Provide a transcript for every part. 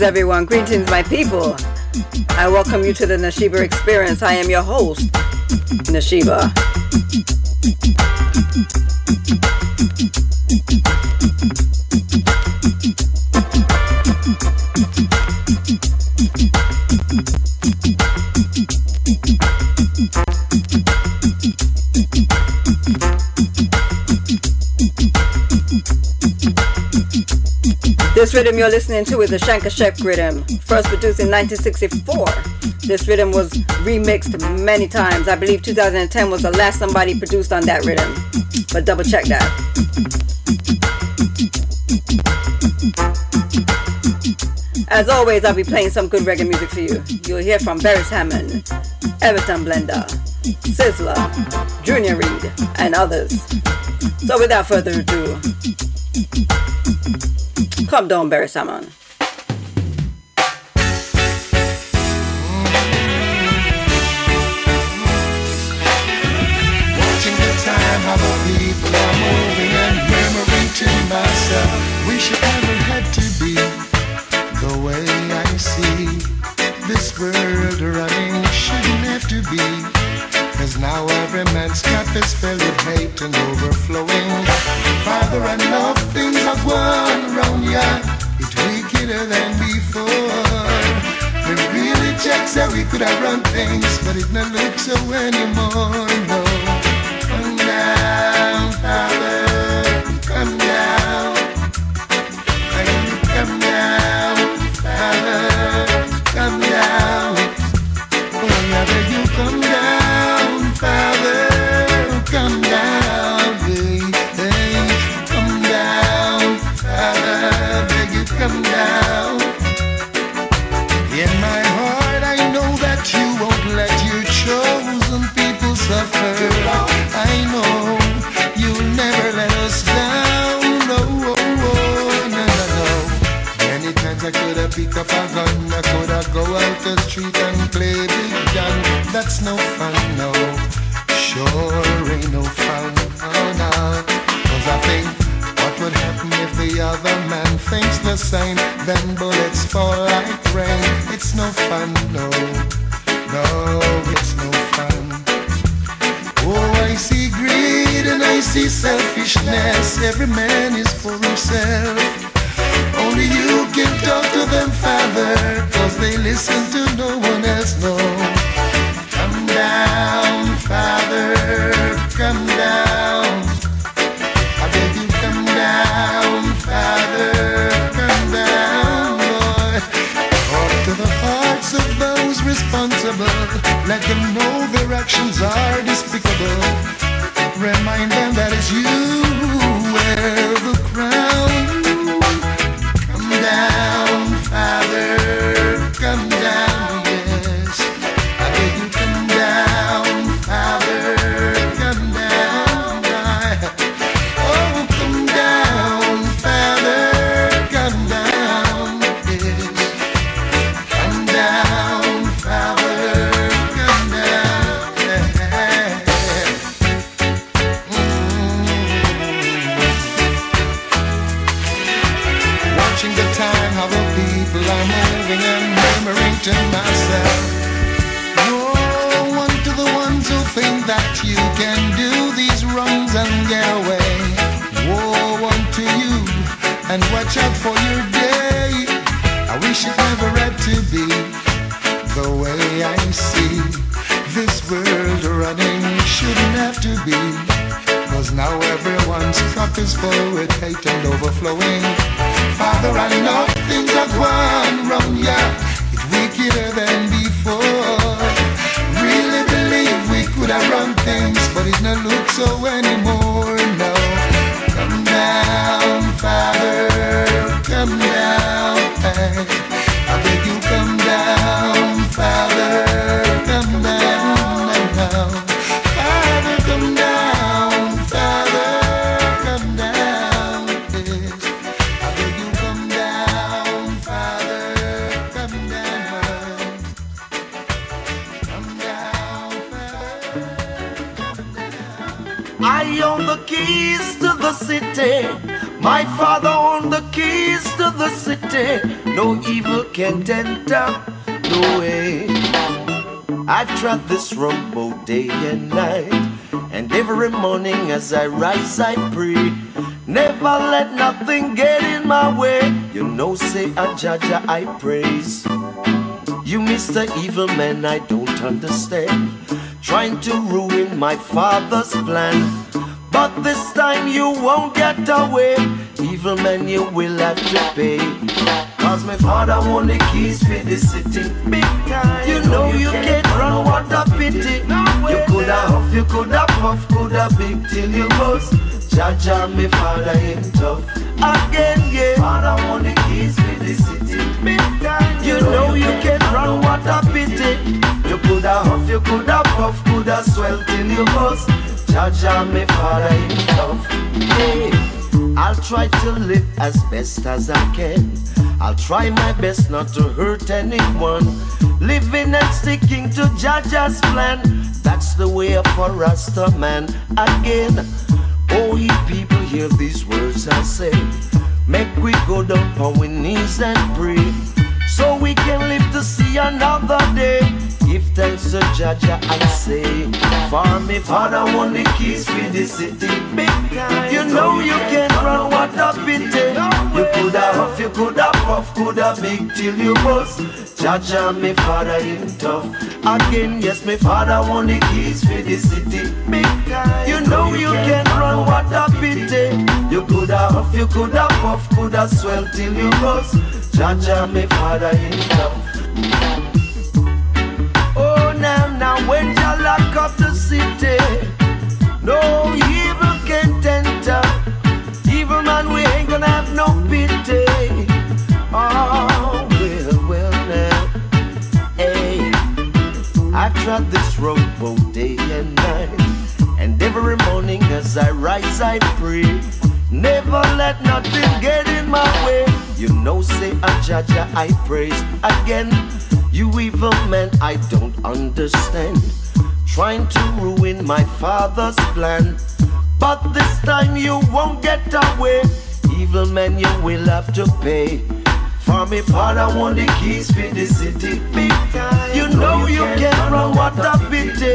Greetings, everyone. Greetings, my people. I welcome you to the Nashiba Experience. I am your host, Nashiba. This rhythm you're listening to is the Shanka Shep rhythm, first produced in 1964. This rhythm was remixed many times. I believe 2010 was the last somebody produced on that rhythm, but double check that. As always, I'll be playing some good reggae music for you. You'll hear from Beres Hammond, Everton Blender, Sizzla, Junior Reid, and others. So without further ado, Come down, Barry Salmon. Watching the time, how the people are moving and murmuring to myself. Wish it never had to be the way I see this world running. Shouldn't have to be. Cause now every man's cup is filled with hate and overflowing. Father, things are yeah. It's wickeder than before. The really checks that we could have run things, but it not look so anymore, no. Oh, Come down, That's no fun, no. Sure ain't no fun, oh no. Cause I think what would happen if the other man thinks the same? Then bullets fall like rain. It's no fun, no. No, it's no fun. Oh, I see greed and I see selfishness. Every man is for himself. Moving and murmuring to myself. Woe unto the ones who think that you can do these wrongs and get away. Woe unto you, and watch out for your day. I wish it never everyone's cup is full with hate and overflowing. Father, I know things are gone wrong, yeah. It's wickeder than before. Really believe we could have run things, but it not look so anymore, no. Come down, Father, come down. Hey. My father owned the keys to the city. No evil can enter. No way. I've trod this road both day and night. And every morning as I rise, I pray. Never let nothing get in my way. You know, say a judge, I praise. You, Mr. Evil Man, I don't understand. Trying to ruin my father's plan. But this time you won't get away. Evil man, you will have to pay. Cause my father won the keys for the city. Big time. You know you can't run, what a pity. You coulda huff, you coulda puff, coulda big till you bust. Jah Jah, my father ain't tough. Again, yeah. Father won the keys for the city. Big time. You know you can't run, what a pity. You coulda huff, you coulda puff, coulda swell till you bust. Jah Jah, my father tough. Yeah. I'll try to live as best as I can. I'll try my best not to hurt anyone. Living and sticking to Jah Jah's plan. That's the way of a Rasta man. Again, oh, ye people hear these words I say. Make we go down on our knees and pray. So we can live to see another day. Give thanks to Jah Jah, I say. For me, Father, want the keys for the city. Big time. You know you can run, what a pity. You coulda huff, you coulda puff, coulda big till you bust. Jah Jah, me father, him tough. Again, yes, me father want the keys for the city. Big time. You know you can run, what a pity. You coulda huff, you coulda puff, coulda swell till you bust. Jah Jah, me father, him Oh, now, now when you lock up the city, no evil can enter. Evil man, we ain't gonna have no pity. Oh, well, well now, hey, I've trod this road both day and night, and every morning as I rise, I pray. Never let nothing get in my way. You know, say ah, a Jah Jah, I praise again. You evil man, I don't understand. Trying to ruin my father's plan. But this time you won't get away. Evil man, you will have to pay. For me, father want the keys for the city. Big time. You know you can't run what a pity.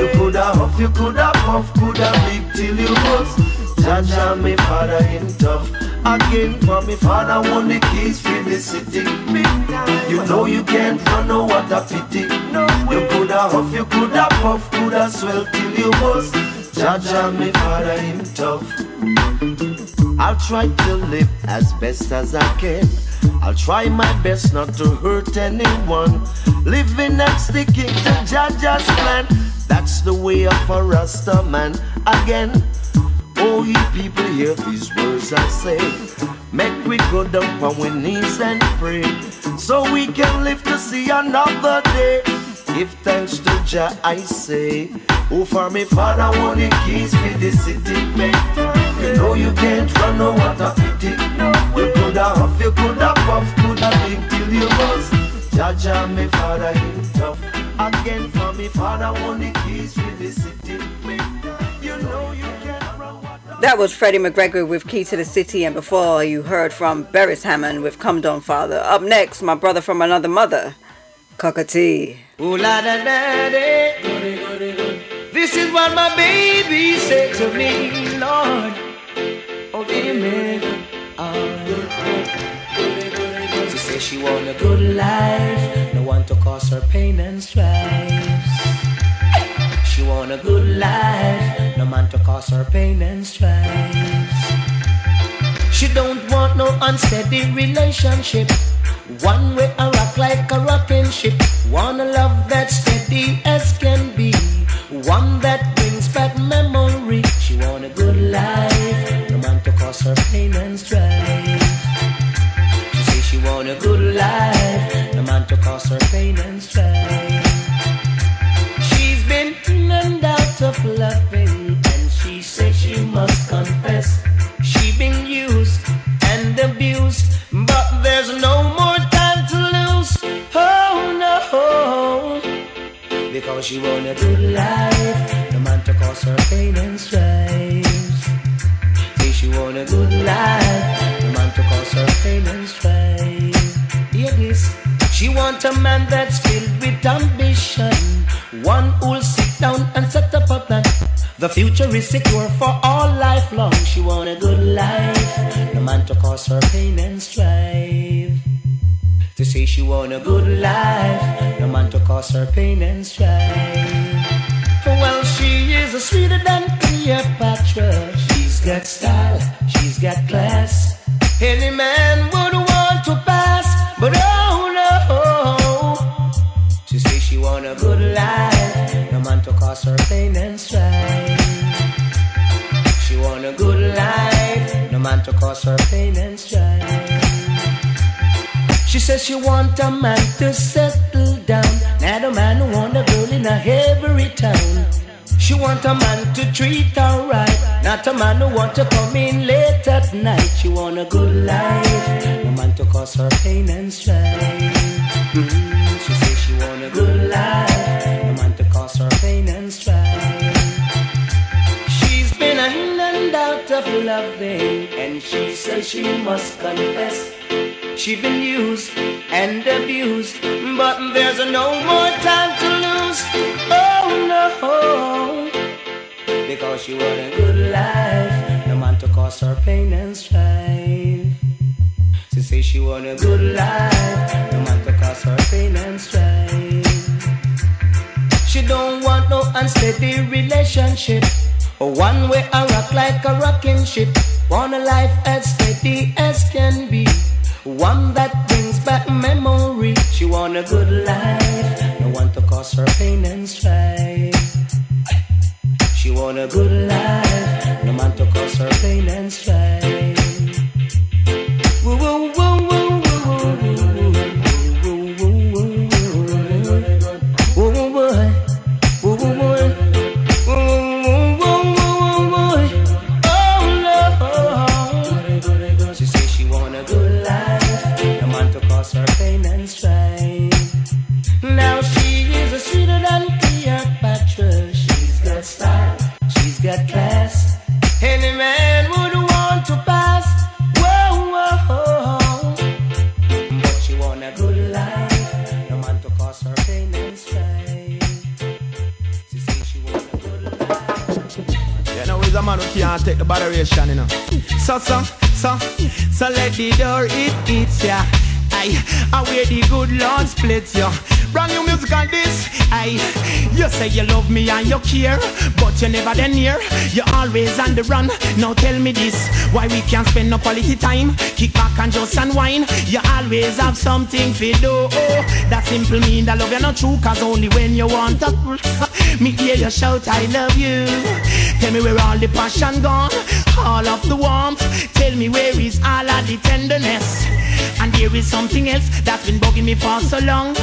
You coulda huff, you coulda puff, coulda big till you bust. Jah Jah, me father him tough. Again for me father want the keys for the city. You know you can't run, no what a pity. You coulda huff, you coulda puff, coulda swell till you bust. Jah Jah, me father him tough. I'll try to live as best as I can. I'll try my best not to hurt anyone. Living and sticking to Jah Jah's plan. That's the way of a Rasta man. Again, Oh, ye people hear these words I say. Make we go down on our knees and pray. So we can live to see another day. Give thanks to Jah, I say. Oh, for me, Father, want the keys for the city. You know you can't run, no water pity. You coulda huff, you coulda puff, coulda big till you bust. Jah Jah, me Father, him tough. Again, for me, Father, want the keys for the city, that was Freddie McGregor with Key to the City, and before you heard from Beres Hammond with Come Down Father. Up next, my brother from another mother, Cocoa Tea. This is what my baby said to me, Lord. Oh, give me. She said she want a good life, no one to cause her pain and strife. She want a good life, no man to cause her pain and strife. She don't want no unsteady relationship. One way I rock like a rocking ship. Wanna love that's steady as can be. One that brings back memory. She want a good life, no man to cause her pain and strife. She say she want a good life, no man to cause her pain and strife She's been in and out of loving, she want a good life, no man to cause her pain and strife. Say she want a good life, no man to cause her pain and strife. Hear this. She want a man that's filled with ambition, one who'll sit down and set up a plan. The future is secure for all life long. She want a good life, no man to cause her pain and strife. She want a good life, no man to cause her pain and strife. For well, she is a sweeter than Cleopatra. She's got style, she's got class. Any man would want to pass, but oh no. She say she want a good life, no man to cause her pain and strife. She want a good life, no man to cause her pain and strife. She says she want a man to settle down. Not a man who want a girl in a every town. She want a man to treat her right. Not a man who want to come in late at night. She want a good life. No man to cause her pain and strife. Mm, she says she want a good life. No man to cause her pain and strife. She's been in and out of loving, and she says she must confess. She been used and abused, but there's no more time to lose. Oh no, because she want a good life, no man to cause her pain and strife. She say she want a good life, no man to cause her pain and strife. She don't want no unsteady relationship. One way I rock like a rocking ship. Want a life as steady as can be. One that brings back memory. She want a good life. No one to cause her pain and strife. She want a good life. No man to cause her pain and strife. Botheration, you know. So, so, so, so let the door it eats ya. Aye, I wear the good Lord splits ya. Brand new music on this. Aye, you say you love me and you care, but you never then near. You're always on the run. Now tell me this, why we can't spend no quality time? Kick back and just unwind. You always have something to do. That simple mean that love you not true, cause only when you want to. Me hear you shout, I love you. Tell me where all the passion gone, all of the warmth. Tell me where is all of the tenderness. And there is something else that's been bugging me for so long.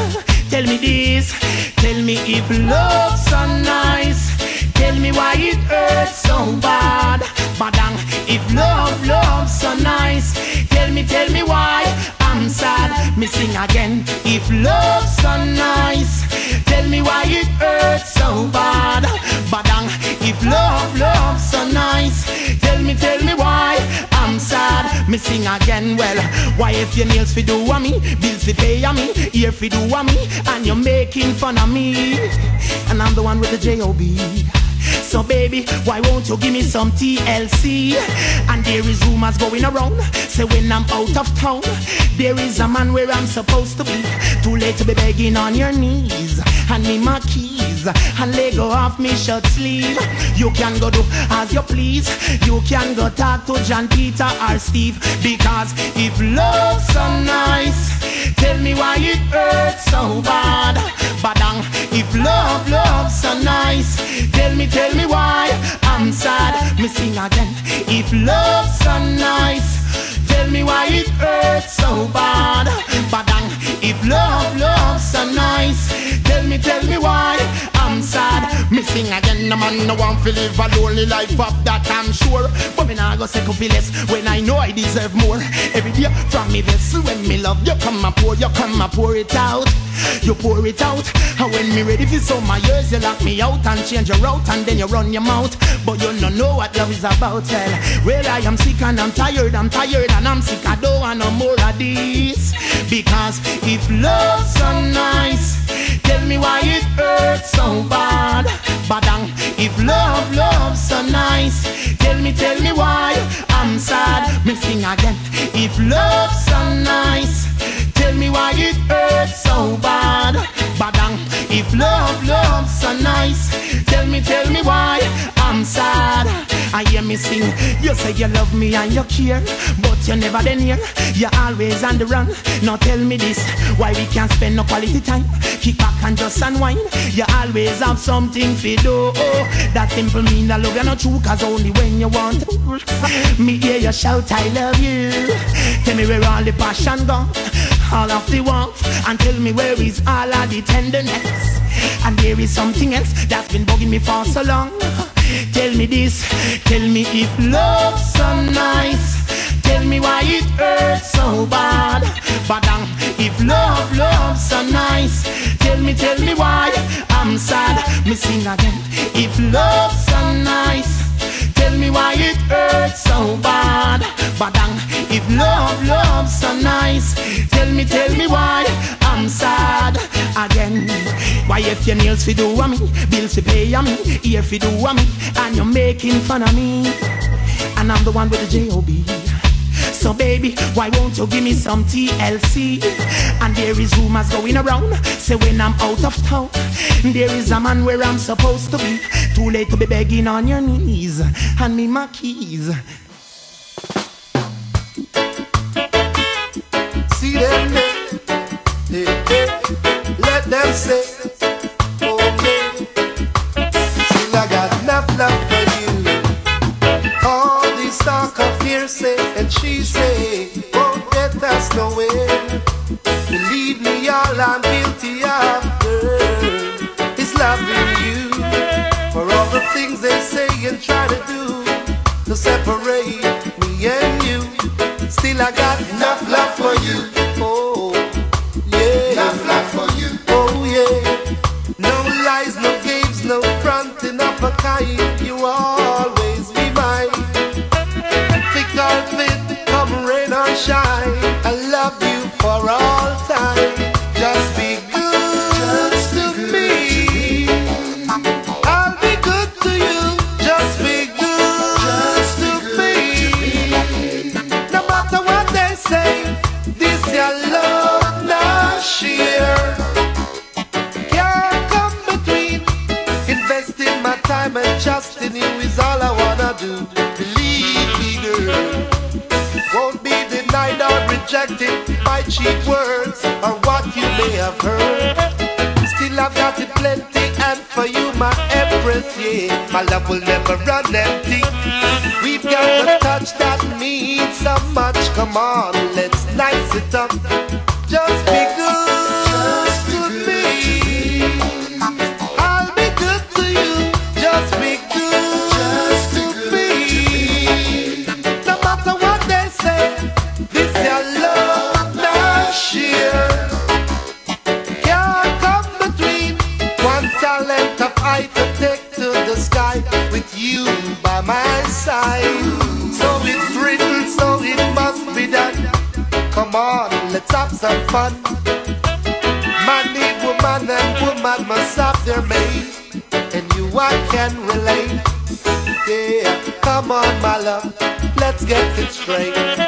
Tell me this, tell me if love's so nice. Tell me why it hurts so bad. Badang, if love, love's so nice. Tell me, tell me why I'm sad. Me sing again. If love's so nice, tell me why it hurts so bad. Badang, if love, love's so nice. Tell me, tell me why I'm sad. Me sing again. Well, why if your nails fi do a me, bills fi pay a me, ear fi do a me, and you're making fun of me, and I'm the one with the J-O-B. So baby, why won't you give me some TLC? And there is rumors going around, say when I'm out of town, there is a man where I'm supposed to be. Too late to be begging on your knees. Hand me my keys and let go off me shirt sleeve. You can go do as you please. You can go talk to John Peter or Steve because if love's so nice, tell me why it hurts so bad. Badang, if love, love's so nice, tell me, tell me why I'm sad. Me again. If love's so nice. Tell me why it hurts so bad. Badang, if love, love's so nice. Tell me, tell me why I'm sad. Me sing again a man no want to live a lonely life of that I'm sure. But me nah go say coffee less when I know I deserve more. Every day from me vessel when me love you come and pour, you come and pour it out. You pour it out, and when me ready for some my years, you lock me out and change your route, and then you run your mouth. But you don't know what love is about, well. Well, I am sick and I'm tired, I'm tired and I'm sick. I don't want no more of this. Because if love's so it hurts so bad. Badang, if love, love's so nice, tell me, tell me why I'm sad. Me sing again. If love's so nice, tell me why it hurts so bad. Badang, if love, love's so nice, tell me, tell me why I'm sad. I hear me sing. You say you love me and you care, but you never then here. You're always on the run. Now tell me this, why we can't spend no quality time? Kick back and just unwind. You always have something to do. That simple mean that love you not true, cause only when you want. Me hear you shout, I love you. Tell me where all the passion gone, all of the warmth, and tell me where is all of the tenderness. And there is something else that's been bugging me for so long. Tell me this, tell me if love's so nice. Tell me why it hurts so bad. Badang, if love, love's so nice. Tell me, tell me why I'm sad. Me sing again. If love's so nice. Tell me why it hurts so bad. Badang, if love, love's so nice. Tell me, tell me why I'm sad again. Why if your nails fi do a me, bills fi pay a me, ear fi do a me, and you're making fun of me, and I'm the one with the J-O-B. So baby, why won't you give me some TLC? And there is rumors going around, say when I'm out of town, there is a man where I'm supposed to be. Too late to be begging on your knees, hand me my keys. See them there, hey, hey. let them say, I got enough love for you. My time and trust in you is all I wanna do. Believe me, girl. Won't be denied or rejected by cheap words or what you may have heard. Still I've got it plenty and for you my empress, yeah. My love will never run empty. We've got the touch that means so much. Come on, let's nice it up. Come on, let's have some fun. Man need woman and woman must have their mate. And you I can relate. Yeah, come on, my love, let's get it straight.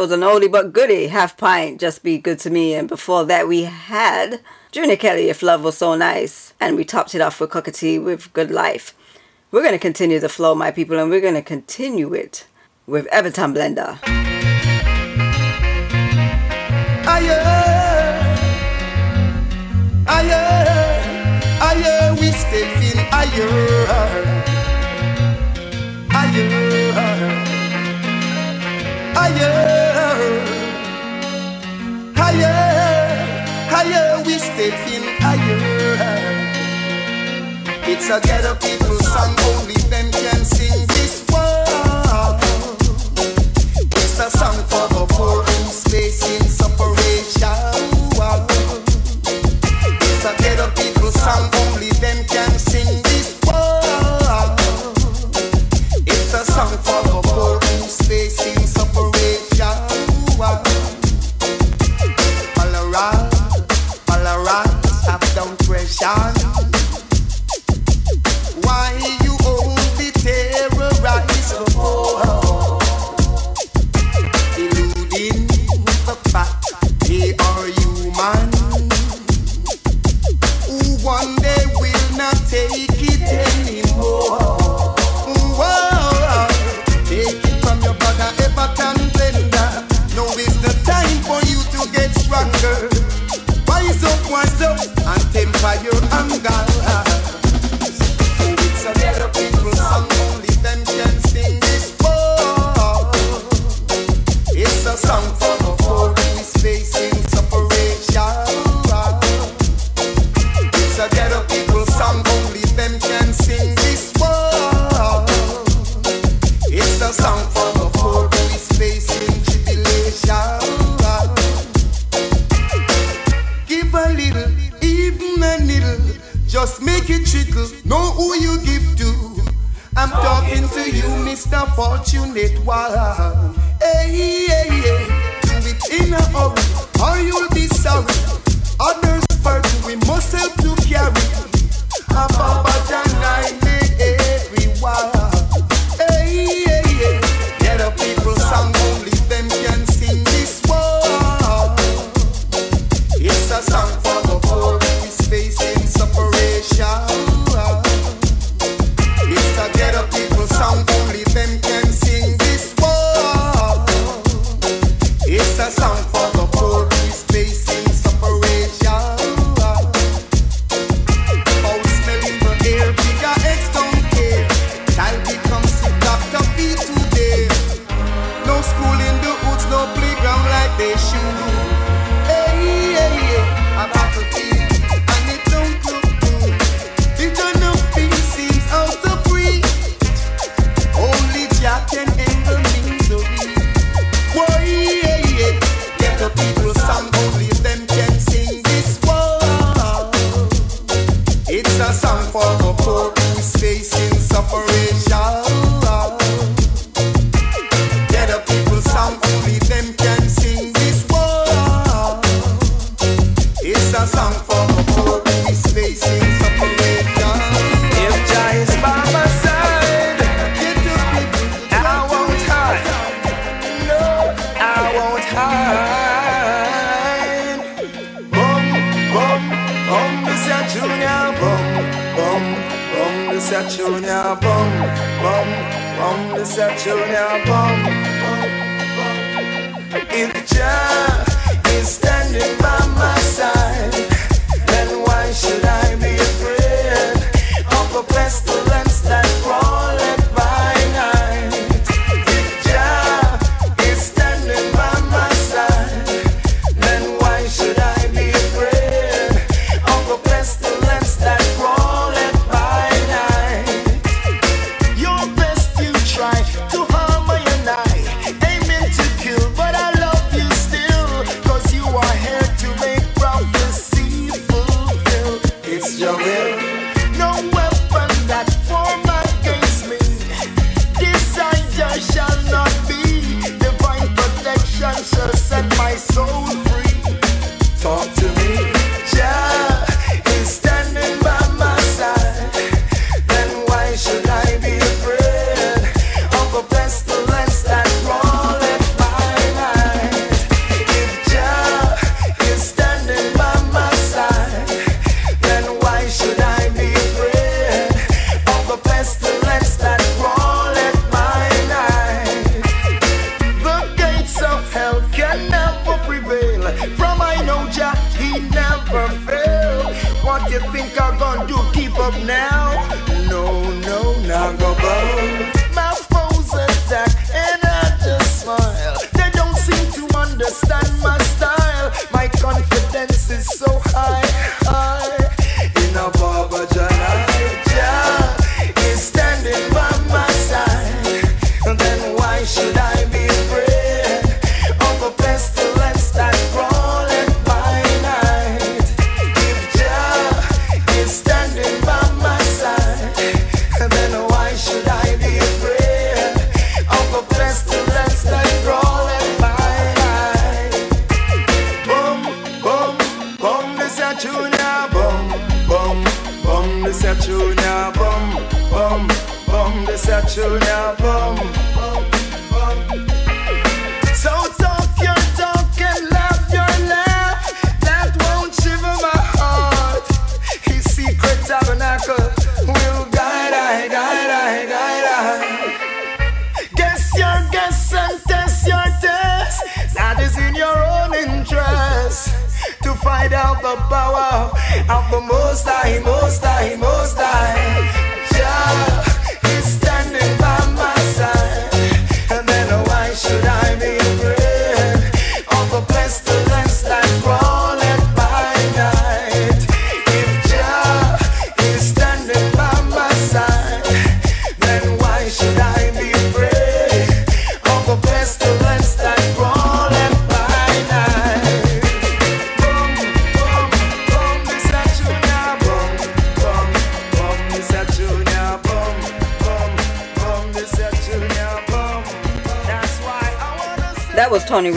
was an oldie but goodie, half pint, just be good to me. And before that, we had Junior Kelly, If Love Was So Nice, and we topped it off with Cocoa Tea with Good Life. We're going to continue the flow, my people, and we're going to continue it with Everton Blender. Aye, aye, aye, we stay in aye. stepping higher. It's a ghetto people song, only them can sing this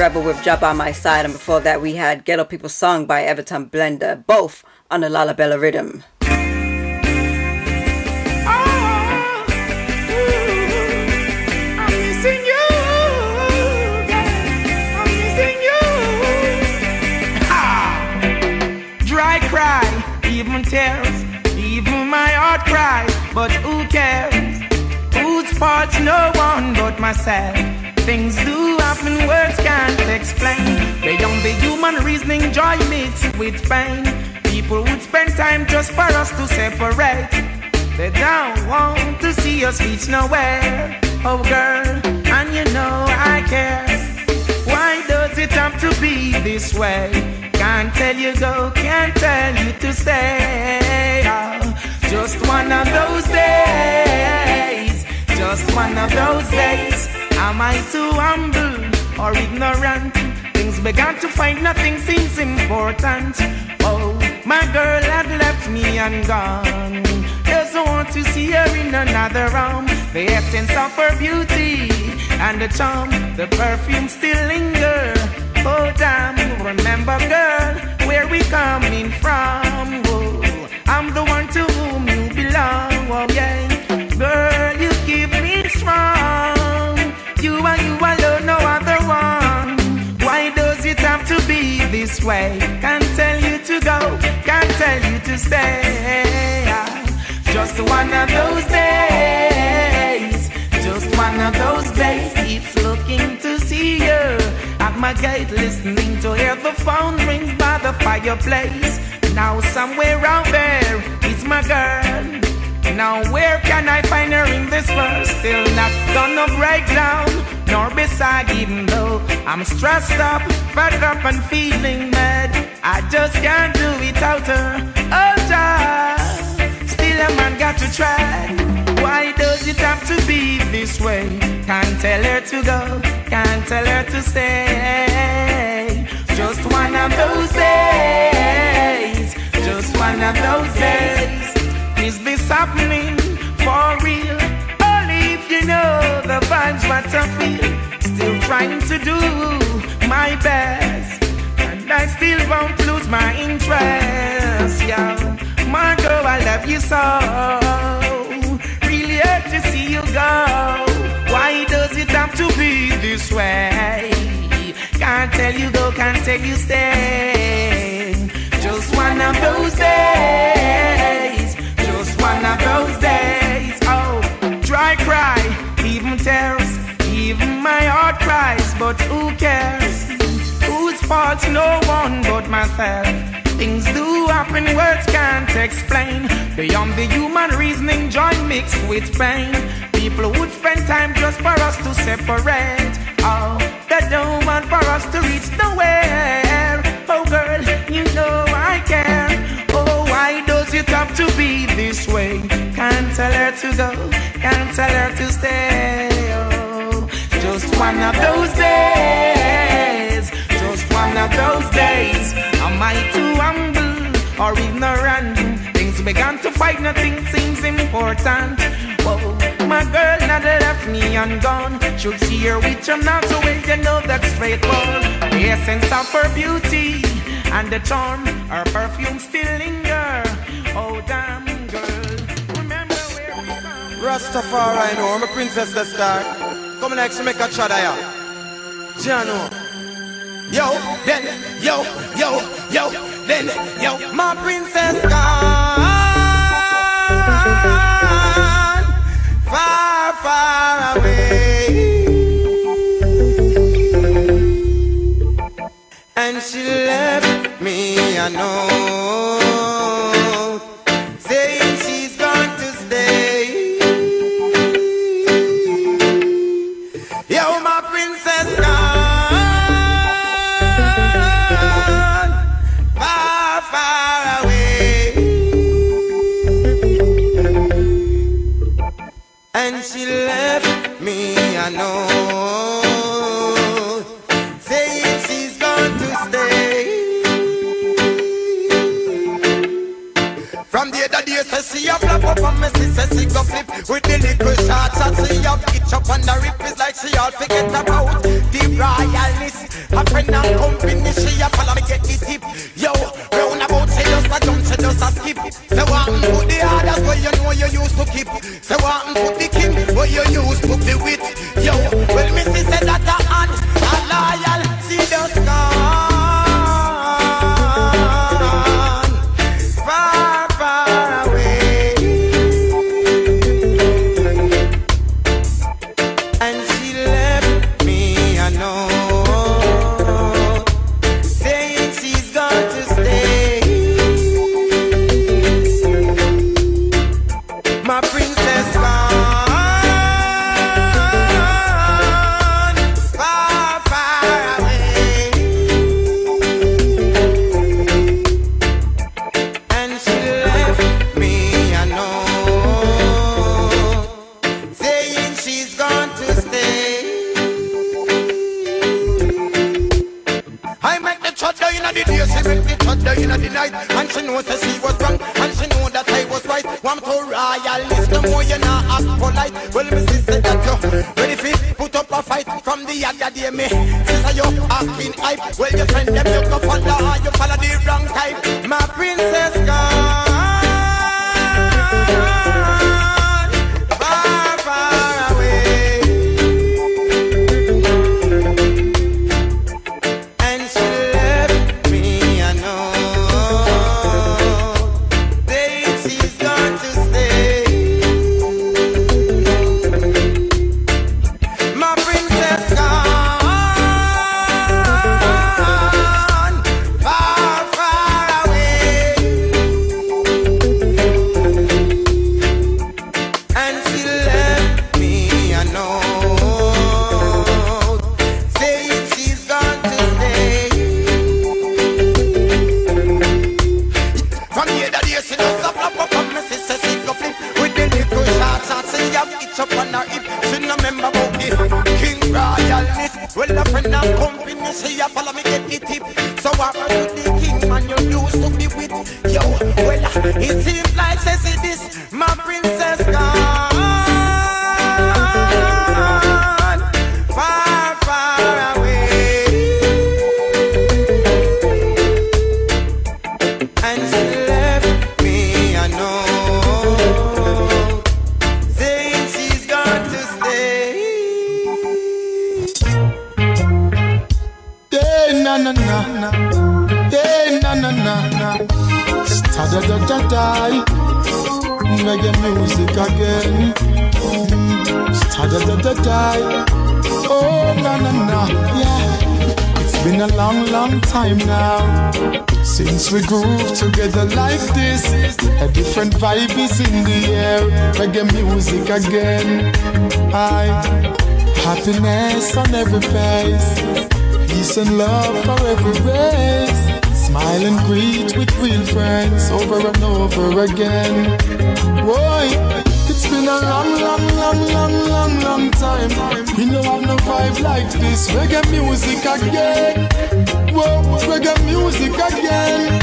Rebel with Jah by My Side, and before that we had Ghetto People Song by Everton Blender, both on the Lalabella rhythm. Even tears, even my heart cries. But who cares? Whose fault's no one but myself. Things do happen, words can't explain. Beyond the human reasoning, joy mixed with pain. People would spend time just for us to separate. They don't want to see us reach nowhere. Oh, girl, and you know I care. Why does it have to be this way? Can't tell you go, can't tell you to stay. Oh, just one of those days. Just one of those days. Am I too humble or ignorant? Things began to find nothing seems important. Oh, my girl had left me and gone. Doesn't want to see her in another room. The essence of her beauty and the charm, the perfume still linger. Oh damn, remember girl, where we coming from? Oh, I'm the one to whom you belong. Oh yeah, this way? Can't tell you to go, can't tell you to stay. Just one of those days, just one of those days. It's looking to see you at my gate, listening to hear the phone rings by the fireplace. Now somewhere out there is my girl. Now where can I find her in this world? Still not gonna break down, nor beside even though I'm stressed up, fed up and feeling mad. I just can't do without her. Oh, child. Still a man got to try. Why does it have to be this way? Can't tell her to go, can't tell her to stay. Just one of those days, just one of those days. Is this happening for real? Only if you know the vibes what I feel. Still trying to do my best, and I still won't lose my interest. Yeah, girl, I love you so. Really hurt to see you go. Why does it have to be this way? Can't tell you go, can't tell you stay. Just one of those days. Just one of those days. Oh, dry cry, even tears, even my heart cries, but who cares? Whose fault's no one but myself? Things do happen, words can't explain. Beyond the human reasoning, joy mixed with pain. People would spend time just for us to separate. Oh, they don't want for us to reach nowhere. Oh, girl, you know I care. Oh, why does it have to be this way? Can't tell her to go, can't tell her to stay one of those days, just one of those days. Am I too humble or ignorant? Things began to fight, nothing seems important. Whoa, my girl now left me and gone. Should see her with him now, so will you know that's straightforward. The essence of her beauty and the charm, her perfume still linger. Oh damn, girl, remember where Rastafari, I'm a princess, the star. Come like to make a chada ya. Jano. Yo, then, yo, yo, yo, then, yo, my princess gone far, far away, and she left me. I know. Time now since we groove together like this. A different vibe is in the air. Reggae music again. I happiness on every face, peace and love for every race. Smile and greet with real friends over and over again. Boy. It's been a long, long, long, long, long, long time. We know have no vibe like this. Reggae music again. Music again.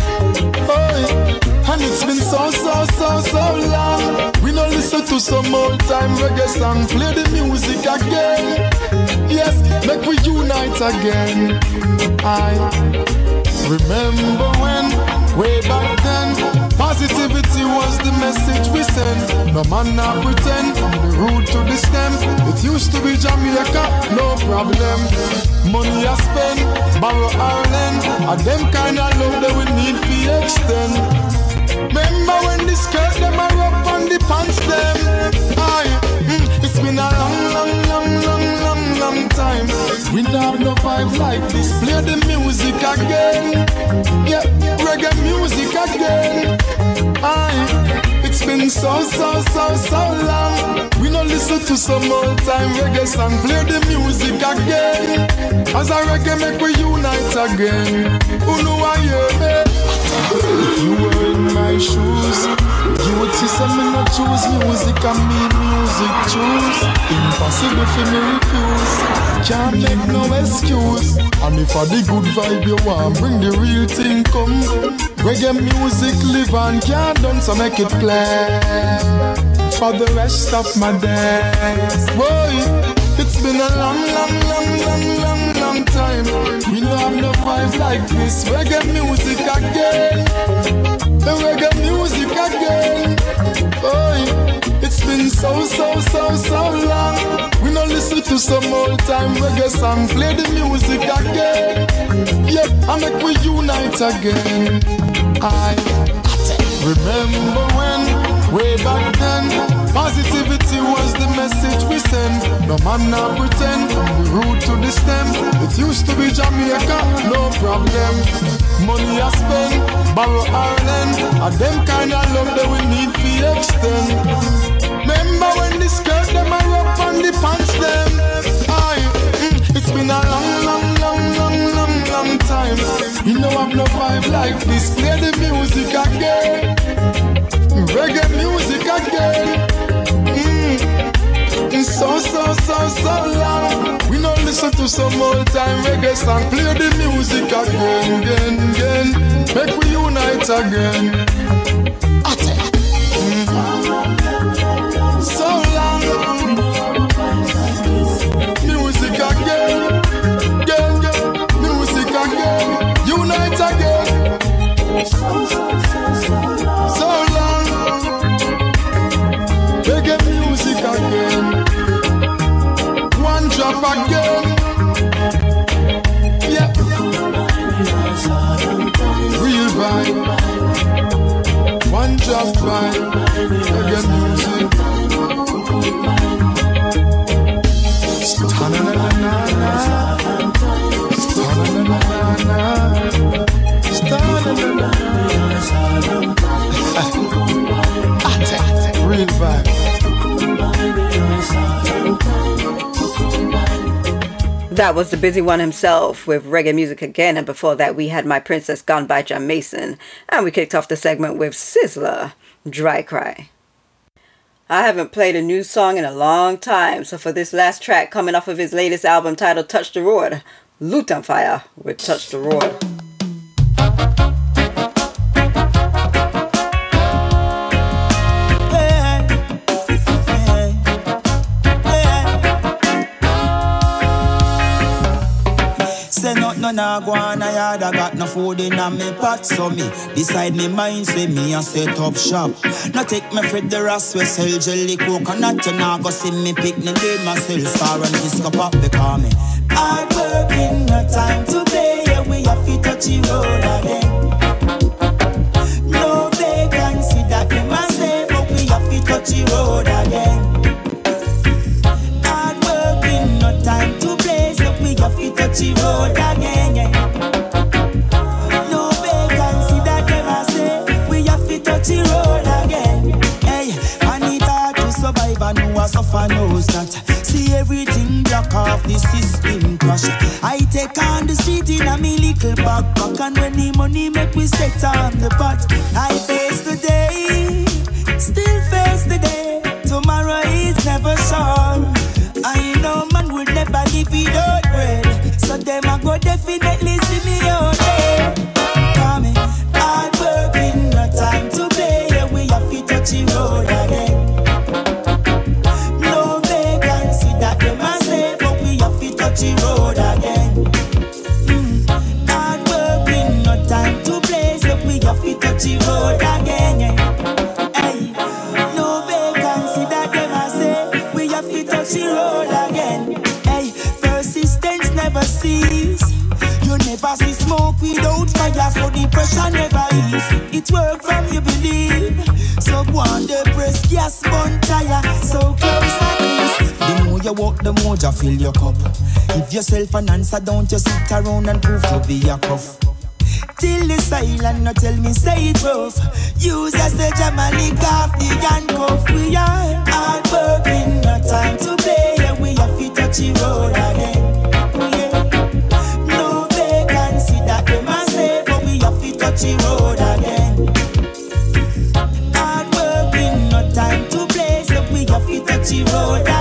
And it's been so, so, so, so long. We don't listen to some old time reggae song. Play the music again. Yes, make we unite again. I remember when, way back then. Positivity was the message we sent. No man not pretend the root to the stem. It used to be Jamaica, no problem. Money I spend, borrow Ireland. And them kind of love that we need to extend. Remember when the skirt them are up on the pants them? Aye, mm, it's been a long, long, long, long, long, long time. We don't have no vibe like this. Play the music again. Yeah, reggae music again. Aye. It's been so, so, so, so long. We no listen to some old time reggae song. Play the music again. As a reggae make we unite again. Who know I me? If you were in my shoes, you would see some me not choose music and me music choose. Impossible for me refuse. Can't make no excuse. And if I the good vibe you want, bring the real thing come. Reggae music live and can't done, so make it play for the rest of my days. Boy, it's been a long, long, long, long, long, long time. We don't have no vibe like this. Reggae music again. So, so, so, so long. We don't listen to some old time reggae song. Play the music again. Yeah, I make we unite again. I remember when, way back then. Positivity was the message we sent. No man now pretend the root to the stem. It used to be Jamaica, no problem. Money I spend, borrow Ireland, and them kind of love that we need to extend. Remember when the skirt them are up on the pants them? Aye, mm, it's been a long, long, long, long, long, long time. You know I've no vibe like this. Play the music again, reggae music again. Mm. So, so, so, so long. We no listen to some old time reggae song. Play the music again, again, again. Make we unite again. That was the busy one himself with reggae music again, and before that we had My Princess Gone by John Mason, and we kicked off the segment with Sizzla, Dry Cry. I haven't played a new song in a long time, so for this last track coming off of his latest album titled Touch the Road, Lutan Fyah with Touch the Road. No nah go on a yard, I got no food in a me pot. So me decide me mind, say me a set up shop. Now take me for the rest, we sell jelly coconut. You nah go see me pick me name myself far and disco pop Because me. Hard working, no time to play. Yeah, we have to touch the road again and when the money make we set on the pot, the fill your cup. Give yourself an answer, don't you sit around and prove to be a cuff. Till the silent, no tell me say it rough. Use as the jamali off the handcuff. We are hard working, no time to play. Yeah, we have to touch the road again. Oh, yeah. No vacancy that them a say, but we have to touch the road again. Hard working, no time to play, so we have to touch the road again.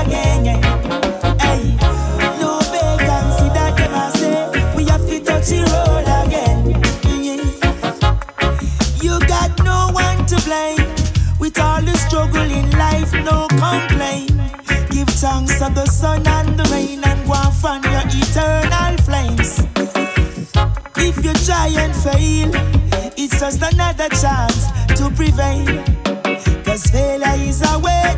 Sun and the rain and go and fan your eternal flames. If you try and fail, it's just another chance to prevail. Cause failure is a way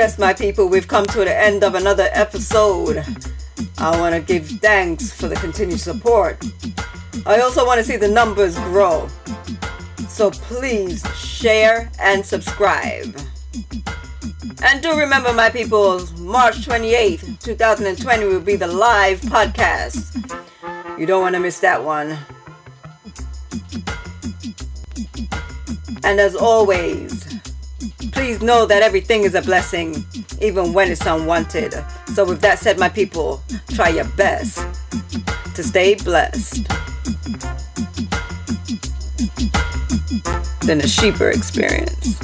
Yes, my people, we've come to the end of another episode. I want to give thanks for the continued support. I also want to see the numbers grow. So please share and subscribe. And do remember, my people, March 28th, 2020 will be the live podcast. You don't want to miss that one. And as always, please know that everything is a blessing, even when it's unwanted. So, with that said, my people, try your best to stay blessed. Than a sheeper experience.